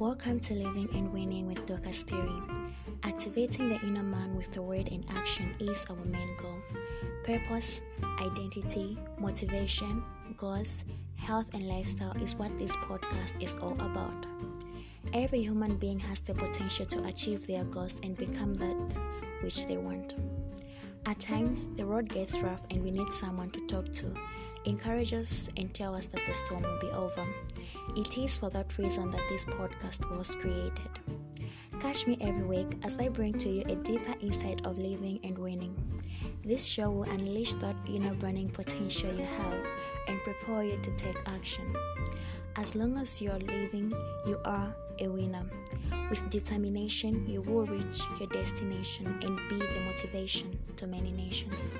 Welcome to Living and Winning with Dr. Spiri. Activating the inner man with the word in action is our main goal. Purpose, identity, motivation, goals, health, and lifestyle is what this podcast is all about. Every human being has the potential to achieve their goals and become that which they want. At times, the road gets rough and we need someone to talk to, encourage us, and tell us that the storm will be over. It is for that reason that this podcast was created. Catch me every week as I bring to you a deeper insight of living and winning. This show will unleash that inner burning potential you have and prepare you to take action. As long as you are living, you are a winner. With determination, you will reach your destination and be the motivation to many nations.